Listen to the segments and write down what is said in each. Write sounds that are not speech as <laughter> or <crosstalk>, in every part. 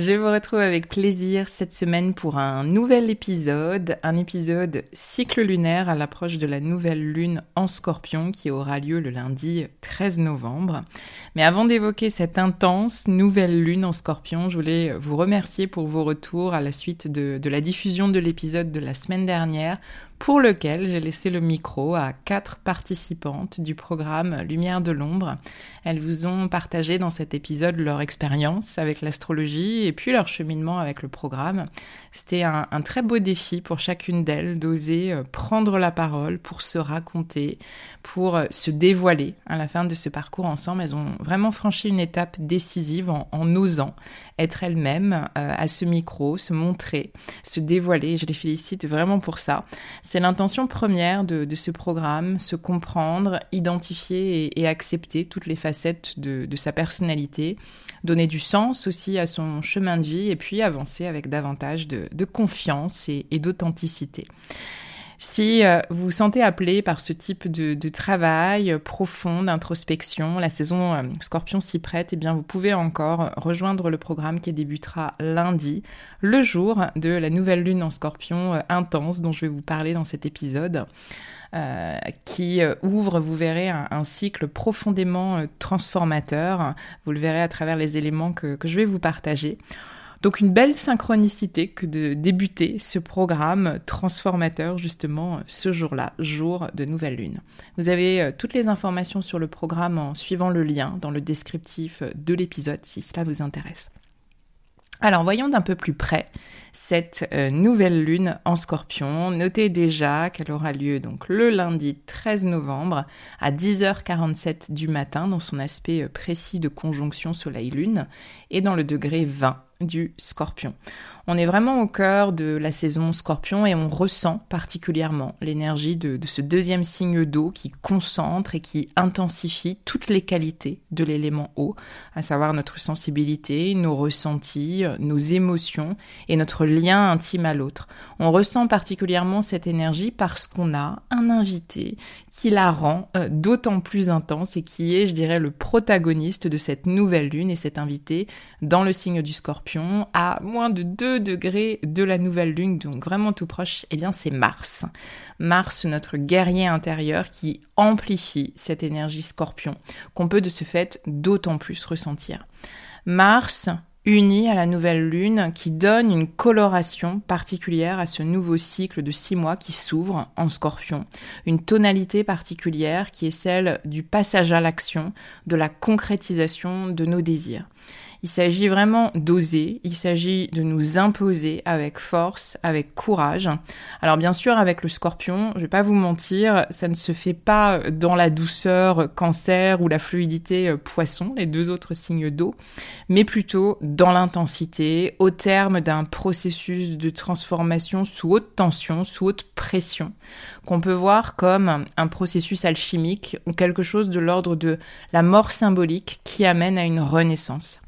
Je vous retrouve avec plaisir cette semaine pour un nouvel épisode, un épisode cycle lunaire à l'approche de la nouvelle lune en scorpion qui aura lieu le lundi 13 novembre. Mais avant d'évoquer cette intense nouvelle lune en scorpion, je voulais vous remercier pour vos retours à la suite de, la diffusion de l'épisode de la semaine dernière pour lequel j'ai laissé le micro à quatre participantes du programme Lumière de l'ombre. Elles vous ont partagé dans cet épisode leur expérience avec l'astrologie et puis leur cheminement avec le programme. C'était un, très beau défi pour chacune d'elles d'oser euh, prendre la parole pour se raconter, pour euh, se dévoiler à la fin de ce parcours ensemble. Elles ont vraiment franchi une étape décisive en, osant être elles-mêmes euh, à ce micro, se montrer, se dévoiler. Je les félicite vraiment pour ça. C'est l'intention première de, ce programme, se comprendre, identifier et, accepter toutes les facettes de, sa personnalité, donner du sens aussi à son chemin de vie et puis avancer avec davantage de, confiance et, d'authenticité. Si euh, vous vous sentez appelé par ce type de, travail profond, d'introspection, la saison euh, Scorpion s'y prête, eh bien vous pouvez encore rejoindre le programme qui débutera lundi, le jour de la nouvelle lune en Scorpion euh, intense dont je vais vous parler dans cet épisode. qui ouvre, vous verrez, un, cycle profondément transformateur. Vous le verrez à travers les éléments que je vais vous partager. Donc une belle synchronicité que de débuter ce programme transformateur justement ce jour-là, jour de nouvelle lune. Vous avez euh, toutes les informations sur le programme en suivant le lien dans le descriptif de l'épisode si cela vous intéresse. Alors voyons d'un peu plus près cette euh, nouvelle lune en scorpion. Notez déjà qu'elle aura lieu donc le lundi 13 novembre à 10h47 du matin dans son aspect euh, précis de conjonction soleil-lune et dans le degré 20 du scorpion. On est vraiment au cœur de la saison scorpion et on ressent particulièrement l'énergie de, ce deuxième signe d'eau qui concentre et qui intensifie toutes les qualités de l'élément eau, à savoir notre sensibilité, nos ressentis, nos émotions et notre lien intime à l'autre. On ressent particulièrement cette énergie parce qu'on a un invité qui la rend euh, d'autant plus intense et qui est, je dirais, le protagoniste de cette nouvelle lune et cet invité dans le signe du scorpion à moins de 2 degrés de la nouvelle lune, donc vraiment tout proche, eh bien c'est Mars. Mars, notre guerrier intérieur qui amplifie cette énergie scorpion qu'on peut de ce fait d'autant plus ressentir. Mars, unis à la nouvelle lune qui donne une coloration particulière à ce nouveau cycle de six mois qui s'ouvre en scorpion, une tonalité particulière qui est celle du passage à l'action, de la concrétisation de nos désirs. Il s'agit vraiment d'oser, il s'agit de nous imposer avec force, avec courage. Alors bien sûr, avec le scorpion, je vais pas vous mentir, ça ne se fait pas dans la douceur cancer ou la fluidité euh, poisson, les deux autres signes d'eau, mais plutôt dans l'intensité, au terme d'un processus de transformation sous haute tension, sous haute pression, qu'on peut voir comme un processus alchimique ou quelque chose de l'ordre de la mort symbolique qui amène à une renaissance.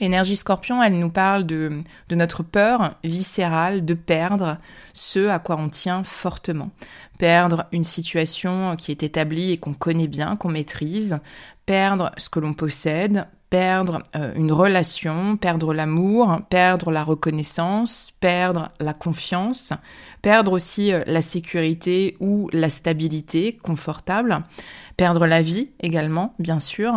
L'énergie scorpion, elle nous parle de, de notre peur viscérale de perdre ce à quoi on tient fortement. Perdre une situation qui est établie et qu'on connaît bien, qu'on maîtrise, perdre ce que l'on possède, perdre euh, une relation, perdre l'amour, perdre la reconnaissance, perdre la confiance, perdre aussi euh, la sécurité ou la stabilité confortable, perdre la vie également, bien sûr.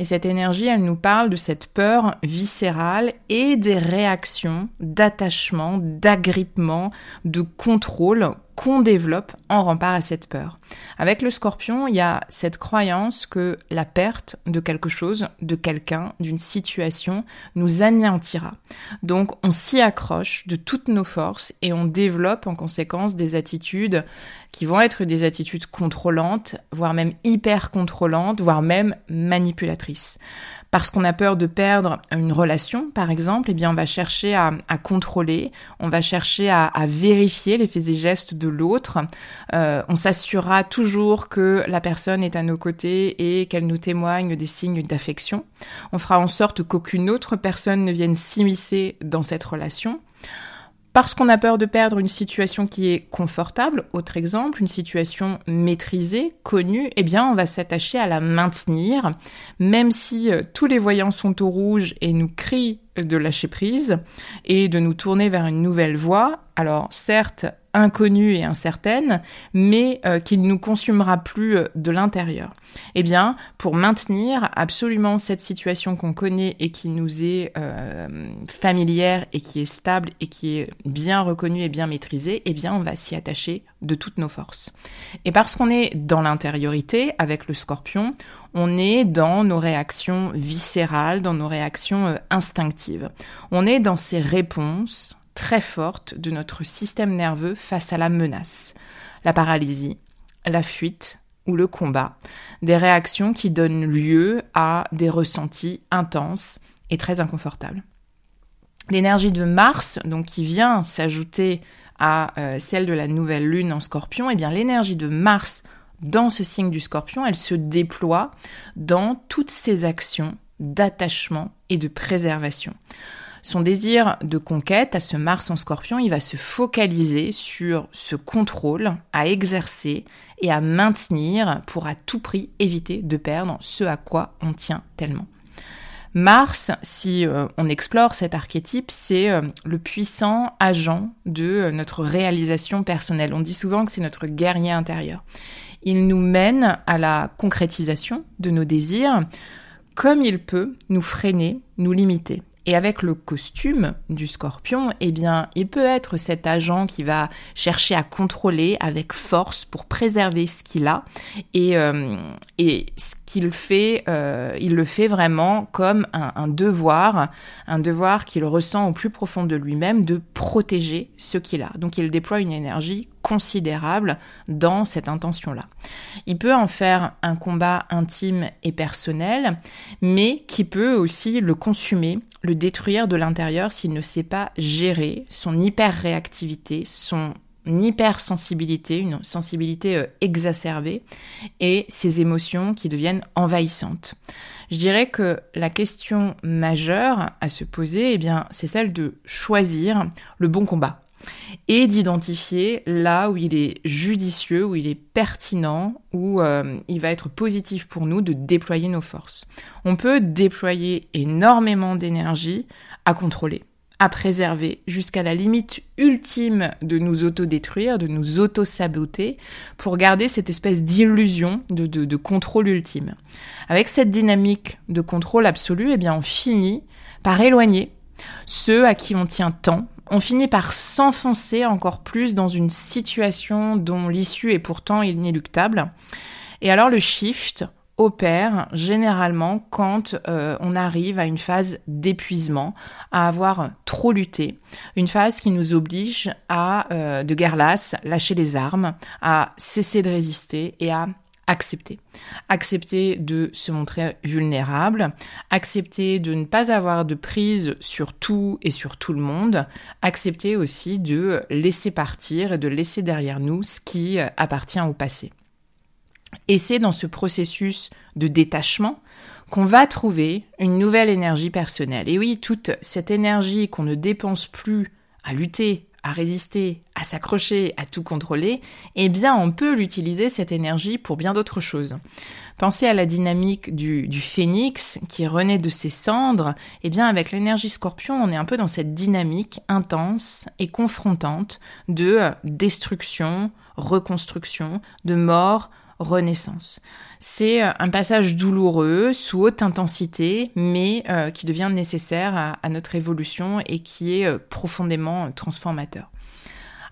Et cette énergie, elle nous parle de cette peur viscérale et des réactions d'attachement, d'agrippement, de contrôle qu'on développe en rempart à cette peur. Avec le scorpion, il y a cette croyance que la perte de quelque chose, de quelqu'un, d'une situation nous anéantira. Donc on s'y accroche de toutes nos forces et on développe en conséquence des attitudes qui vont être des attitudes contrôlantes, voire même hyper contrôlantes, voire même manipulatrices parce qu'on a peur de perdre une relation, par exemple, eh bien, on va chercher à, contrôler, on va chercher à, vérifier les faits et gestes de l'autre. Euh, on s'assurera toujours que la personne est à nos côtés et qu'elle nous témoigne des signes d'affection. On fera en sorte qu'aucune autre personne ne vienne s'immiscer dans cette relation. Parce qu'on a peur de perdre une situation qui est confortable, autre exemple, une situation maîtrisée, connue, eh bien on va s'attacher à la maintenir, même si euh, tous les voyants sont au rouge et nous crient de lâcher prise et de nous tourner vers une nouvelle voie. Alors certes, inconnue et incertaine, mais euh, qui ne nous consumera plus euh, de l'intérieur. Eh bien, pour maintenir absolument cette situation qu'on connaît et qui nous est euh, familière et qui est stable et qui est bien reconnue et bien maîtrisée, eh bien, on va s'y attacher de toutes nos forces. Et parce qu'on est dans l'intériorité avec le scorpion, on est dans nos réactions viscérales, dans nos réactions instinctives. On est dans ces réponses très forte de notre système nerveux face à la menace, la paralysie, la fuite ou le combat, des réactions qui donnent lieu à des ressentis intenses et très inconfortables. L'énergie de Mars, donc qui vient s'ajouter à euh, celle de la nouvelle lune en scorpion, et eh bien l'énergie de Mars dans ce signe du scorpion, elle se déploie dans toutes ses actions d'attachement et de préservation. Son désir de conquête à ce Mars en scorpion, il va se focaliser sur ce contrôle à exercer et à maintenir pour à tout prix éviter de perdre ce à quoi on tient tellement. Mars, si euh, on explore cet archétype, c'est euh, le puissant agent de euh, notre réalisation personnelle. On dit souvent que c'est notre guerrier intérieur. Il nous mène à la concrétisation de nos désirs, comme il peut nous freiner, nous limiter. Et avec le costume du scorpion, eh bien, il peut être cet agent qui va chercher à contrôler avec force pour préserver ce qu'il a. Et, euh, et ce qu'il fait, euh, il le fait vraiment comme un, un devoir, un devoir qu'il ressent au plus profond de lui-même de protéger ce qu'il a. Donc il déploie une énergie considérable dans cette intention-là. Il peut en faire un combat intime et personnel, mais qui peut aussi le consumer, le détruire de l'intérieur s'il ne sait pas gérer son hyper-réactivité, son hypersensibilité, une sensibilité euh, exacerbée et ses émotions qui deviennent envahissantes. Je dirais que la question majeure à se poser, eh bien, c'est celle de choisir le bon combat et d'identifier là où il est judicieux, où il est pertinent, où euh, il va être positif pour nous de déployer nos forces. On peut déployer énormément d'énergie à contrôler, à préserver, jusqu'à la limite ultime de nous autodétruire, de nous auto-saboter, pour garder cette espèce d'illusion de, de, contrôle ultime. Avec cette dynamique de contrôle absolu, eh bien on finit par éloigner ceux à qui on tient tant, on finit par s'enfoncer encore plus dans une situation dont l'issue est pourtant inéluctable. Et alors le shift opère généralement quand euh, on arrive à une phase d'épuisement, à avoir trop lutté, une phase qui nous oblige à, euh, de guerre lasse, lâcher les armes, à cesser de résister et à accepter. Accepter de se montrer vulnérable, accepter de ne pas avoir de prise sur tout et sur tout le monde, accepter aussi de laisser partir et de laisser derrière nous ce qui appartient au passé. Et c'est dans ce processus de détachement qu'on va trouver une nouvelle énergie personnelle. Et oui, toute cette énergie qu'on ne dépense plus à lutter, à résister, à s'accrocher, à tout contrôler, eh bien on peut l'utiliser cette énergie pour bien d'autres choses. Pensez à la dynamique du, du, phénix qui renaît de ses cendres. Eh bien avec l'énergie scorpion, on est un peu dans cette dynamique intense et confrontante de destruction, reconstruction, de mort, renaissance. C'est un passage douloureux, sous haute intensité, mais euh, qui devient nécessaire à, notre évolution et qui est euh, profondément transformateur.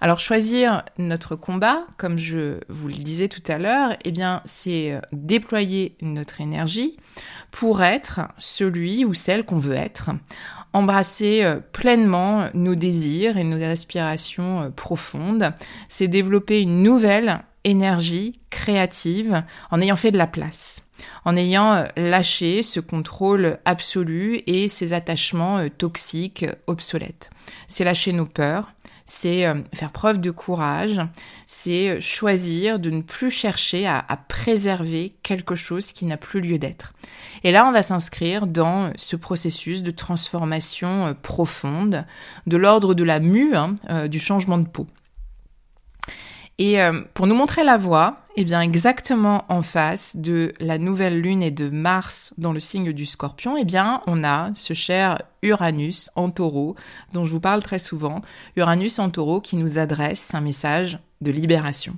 Alors choisir notre combat, comme je vous le disais tout à l'heure, eh bien c'est euh, déployer notre énergie pour être celui ou celle qu'on veut être, embrasser pleinement nos désirs et nos aspirations profondes, c'est développer une nouvelle énergie créative en ayant fait de la place, en ayant euh, lâché ce contrôle absolu et ces attachements euh, toxiques obsolètes. C'est lâcher nos peurs, c'est euh, faire preuve de courage, c'est choisir de ne plus chercher à, préserver quelque chose qui n'a plus lieu d'être. Et là, on va s'inscrire dans ce processus de transformation profonde, de l'ordre de la mue, hein, du changement de peau. Et euh, pour nous montrer la voie, eh bien exactement en face de la nouvelle lune et de Mars dans le signe du Scorpion, eh bien on a ce cher Uranus en Taureau dont je vous parle très souvent, Uranus en Taureau qui nous adresse un message de libération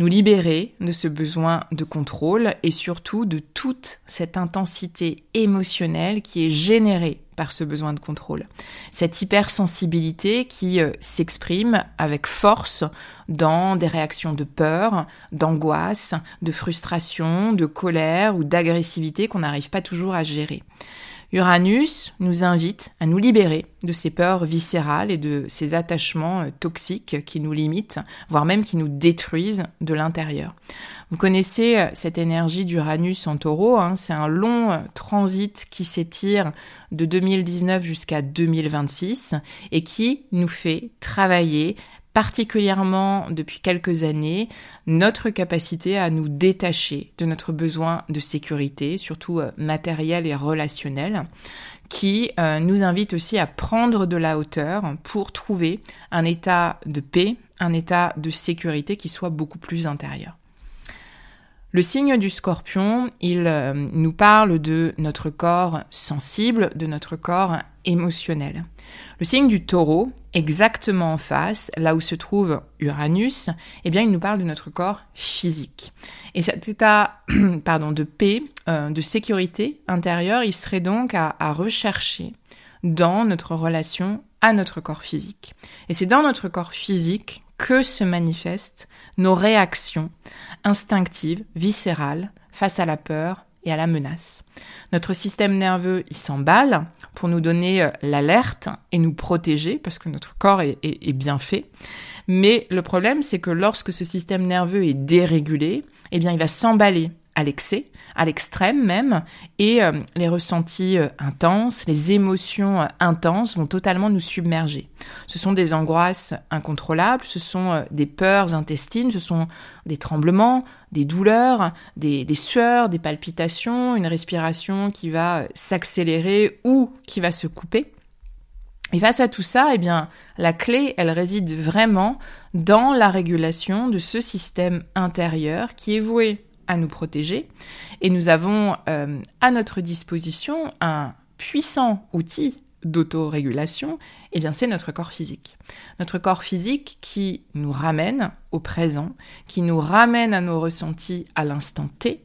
nous libérer de ce besoin de contrôle et surtout de toute cette intensité émotionnelle qui est générée par ce besoin de contrôle. Cette hypersensibilité qui euh, s'exprime avec force dans des réactions de peur, d'angoisse, de frustration, de colère ou d'agressivité qu'on n'arrive pas toujours à gérer. Uranus nous invite à nous libérer de ces peurs viscérales et de ces attachements euh, toxiques qui nous limitent, voire même qui nous détruisent de l'intérieur. Vous connaissez euh, cette énergie d'Uranus en taureau, hein, c'est un long euh, transit qui s'étire de 2019 jusqu'à 2026 et qui nous fait travailler particulièrement depuis quelques années notre capacité à nous détacher de notre besoin de sécurité, surtout euh, matériel et relationnel, qui euh, nous invite aussi à prendre de la hauteur pour trouver un état de paix, un état de sécurité qui soit beaucoup plus intérieur. Le signe du scorpion, il euh, nous parle de notre corps sensible, de notre corps émotionnel. Le signe du taureau, exactement en face, là où se trouve Uranus, eh bien, il nous parle de notre corps physique. Et cet état, <clears throat> pardon, de paix, euh, de sécurité intérieure, il serait donc à, à rechercher dans notre relation à notre corps physique. Et c'est dans notre corps physique que se manifestent nos réactions instinctives, viscérales, face à la peur et à la menace. Notre système nerveux, il s'emballe pour nous donner euh, l'alerte et nous protéger, parce que notre corps est, bien fait. Mais le problème, c'est que lorsque ce système nerveux est dérégulé, eh il va s'emballer à l'excès, à l'extrême même, et euh, les ressentis euh, intenses, les émotions euh, intenses vont totalement nous submerger. Ce sont des angoisses incontrôlables, ce sont des peurs intestines, ce sont des tremblements, des douleurs, des, sueurs, des palpitations, une respiration qui va s'accélérer ou qui va se couper. Et face à tout ça, eh bien, la clé, elle réside vraiment dans la régulation de ce système intérieur qui est voué nous protéger. Et nous avons euh, à notre disposition un puissant outil d'autorégulation, et eh bien c'est notre corps physique. Notre corps physique qui nous ramène au présent, qui nous ramène à nos ressentis à l'instant T.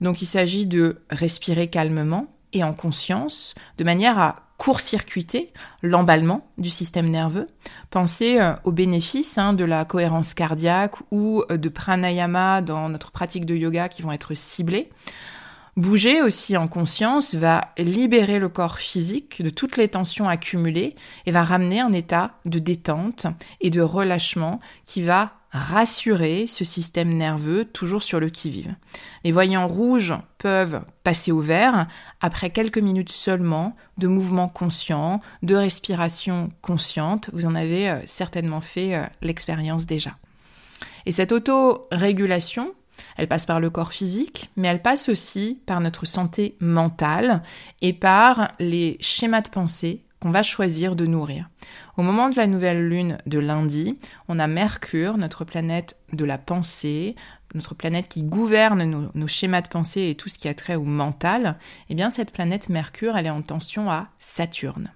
Donc il s'agit de respirer calmement et en conscience, de manière à court-circuiter l'emballement du système nerveux. Pensez euh, aux bénéfices hein, de la cohérence cardiaque ou euh, de pranayama dans notre pratique de yoga qui vont être ciblés. Bouger aussi en conscience va libérer le corps physique de toutes les tensions accumulées et va ramener un état de détente et de relâchement qui va rassurer ce système nerveux toujours sur le qui-vive. Les voyants rouges peuvent passer au vert après quelques minutes seulement de mouvements conscients, de respiration consciente. Vous en avez euh, certainement fait euh, l'expérience déjà. Et cette auto-régulation, Elle passe par le corps physique, mais elle passe aussi par notre santé mentale et par les schémas de pensée qu'on va choisir de nourrir. Au moment de la nouvelle lune de lundi, on a Mercure, notre planète de la pensée, notre planète qui gouverne nos, schémas de pensée et tout ce qui a trait au mental, eh bien cette planète Mercure, elle est en tension à Saturne.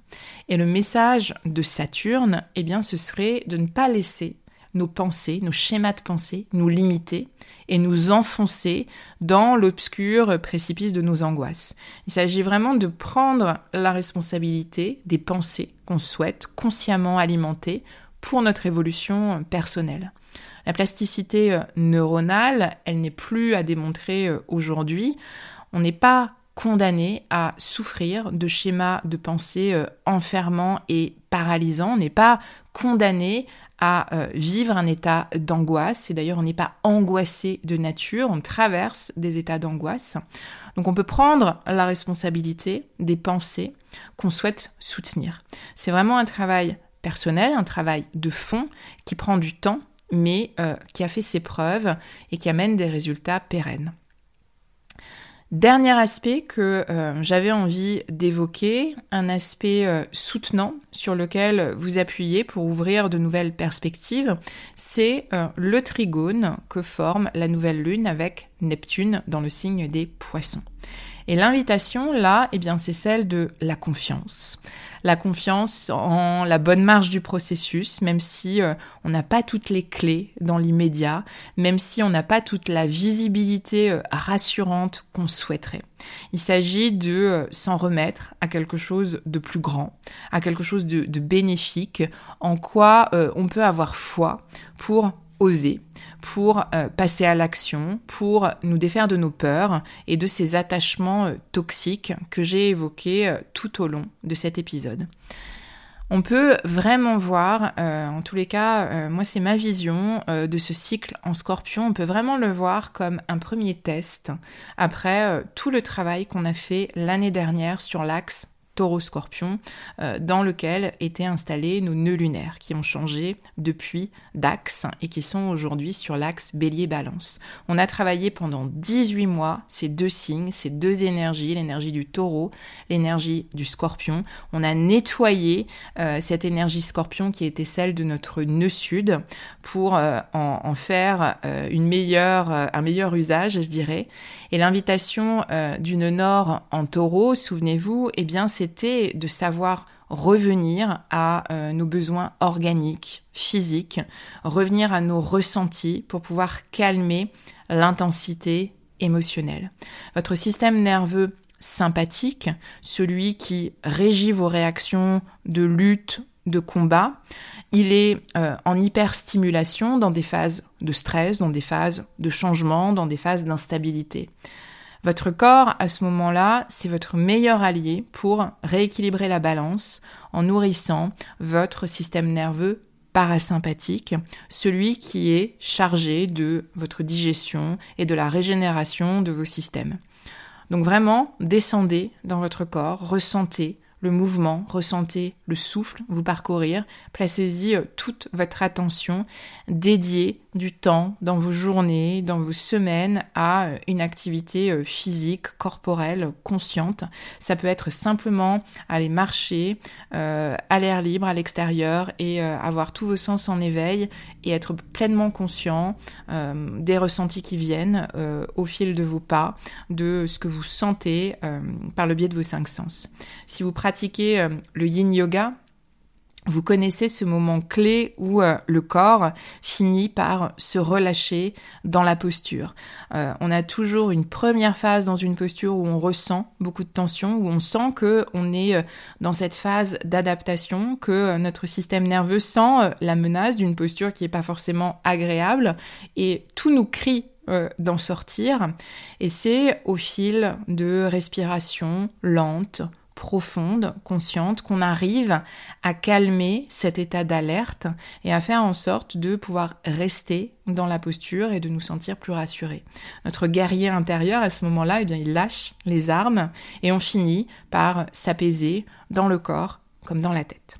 Et le message de Saturne, eh bien ce serait de ne pas laisser nos pensées, nos schémas de pensée nous limiter et nous enfoncer dans l'obscur précipice de nos angoisses. Il s'agit vraiment de prendre la responsabilité des pensées qu'on souhaite consciemment alimenter pour notre évolution personnelle. La plasticité euh, neuronale, elle n'est plus à démontrer euh, aujourd'hui. On n'est pas condamné à souffrir de schémas de pensée euh, enfermants et paralysants. On n'est pas condamné à vivre un état d'angoisse. Et d'ailleurs, on n'est pas angoissé de nature, on traverse des états d'angoisse. Donc on peut prendre la responsabilité des pensées qu'on souhaite soutenir. C'est vraiment un travail personnel, un travail de fond qui prend du temps mais euh, qui a fait ses preuves et qui amène des résultats pérennes. Dernier aspect que euh, j'avais envie d'évoquer, un aspect euh, soutenant sur lequel vous appuyez pour ouvrir de nouvelles perspectives, c'est le trigone que forme la nouvelle lune avec Neptune dans le signe des poissons. Et l'invitation, là, eh bien, c'est celle de la confiance. La confiance en la bonne marche du processus, même si euh, on n'a pas toutes les clés dans l'immédiat, même si on n'a pas toute la visibilité euh, rassurante qu'on souhaiterait. Il s'agit de euh, s'en remettre à quelque chose de plus grand, à quelque chose de, de bénéfique, en quoi on peut avoir foi pour oser, pour euh, passer à l'action, pour nous défaire de nos peurs et de ces attachements euh, toxiques que j'ai évoqués euh, tout au long de cet épisode. On peut vraiment voir, en tous les cas, moi c'est ma vision de ce cycle en scorpion, on peut vraiment le voir comme un premier test après tout le travail qu'on a fait l'année dernière sur l'axe taureau-scorpion, euh, dans lequel étaient installés nos nœuds lunaires, qui ont changé depuis d'axe et qui sont aujourd'hui sur l'axe bélier-balance. On a travaillé pendant 18 mois ces deux signes, ces deux énergies, l'énergie du taureau, l'énergie du scorpion. On a nettoyé euh, cette énergie scorpion qui était celle de notre nœud sud pour euh, en, en, faire une meilleure, un meilleur usage, je dirais. Et l'invitation du nœud nord en taureau, souvenez-vous, eh bien c'est c'était de savoir revenir à euh, nos besoins organiques, physiques, revenir à nos ressentis pour pouvoir calmer l'intensité émotionnelle. Votre système nerveux sympathique, celui qui régit vos réactions de lutte, de combat, il est euh, en hyperstimulation dans des phases de stress, dans des phases de changement, dans des phases d'instabilité. Votre corps, à ce moment-là, c'est votre meilleur allié pour rééquilibrer la balance en nourrissant votre système nerveux parasympathique, celui qui est chargé de votre digestion et de la régénération de vos systèmes. Donc vraiment, descendez dans votre corps, ressentez le mouvement, ressentez le souffle vous parcourir, placez-y euh, toute votre attention, dédiée du temps dans vos journées, dans vos semaines à euh, une activité euh, physique, corporelle, consciente. Ça peut être simplement aller marcher à l'air libre, à l'extérieur et avoir tous vos sens en éveil et être pleinement conscient des ressentis qui viennent au fil de vos pas, de ce que vous sentez par le biais de vos cinq sens. Si vous pratiquez le yin yoga, vous connaissez ce moment clé où euh, le corps finit par se relâcher dans la posture. Euh, on a toujours une première phase dans une posture où on ressent beaucoup de tension, où on sent que on est euh, dans cette phase d'adaptation, que notre système nerveux sent la menace d'une posture qui n'est pas forcément agréable, et tout nous crie d'en sortir. Et c'est au fil de respiration lente, profonde, consciente, qu'on arrive à calmer cet état d'alerte et à faire en sorte de pouvoir rester dans la posture et de nous sentir plus rassurés. Notre guerrier intérieur, à ce moment-là, eh bien, il lâche les armes et on finit par s'apaiser dans le corps comme dans la tête.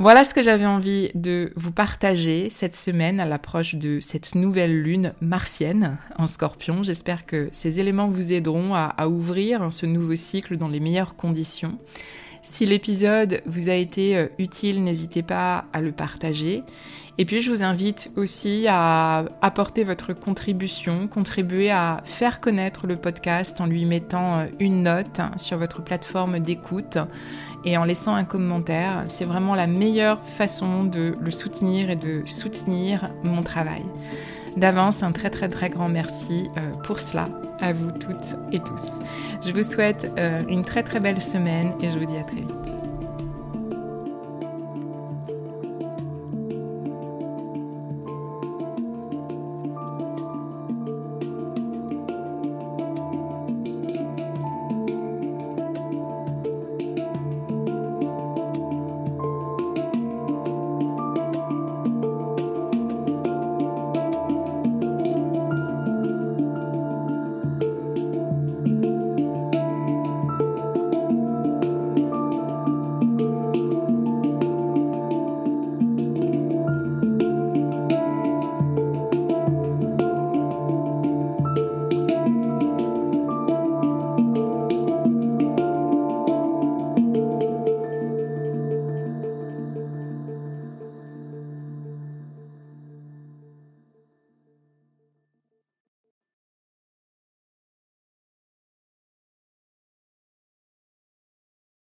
Voilà ce que j'avais envie de vous partager cette semaine à l'approche de cette nouvelle lune martienne en scorpion. J'espère que ces éléments vous aideront à, ouvrir ce nouveau cycle dans les meilleures conditions. Si l'épisode vous a été euh, utile, n'hésitez pas à le partager. Et puis je vous invite aussi à apporter votre contribution, contribuer à faire connaître le podcast en lui mettant euh, une note sur votre plateforme d'écoute et en laissant un commentaire. C'est vraiment la meilleure façon de le soutenir et de soutenir mon travail. D'avance, un très très très grand merci euh, pour cela à vous toutes et tous. Je vous souhaite euh, une très très belle semaine et je vous dis à très vite.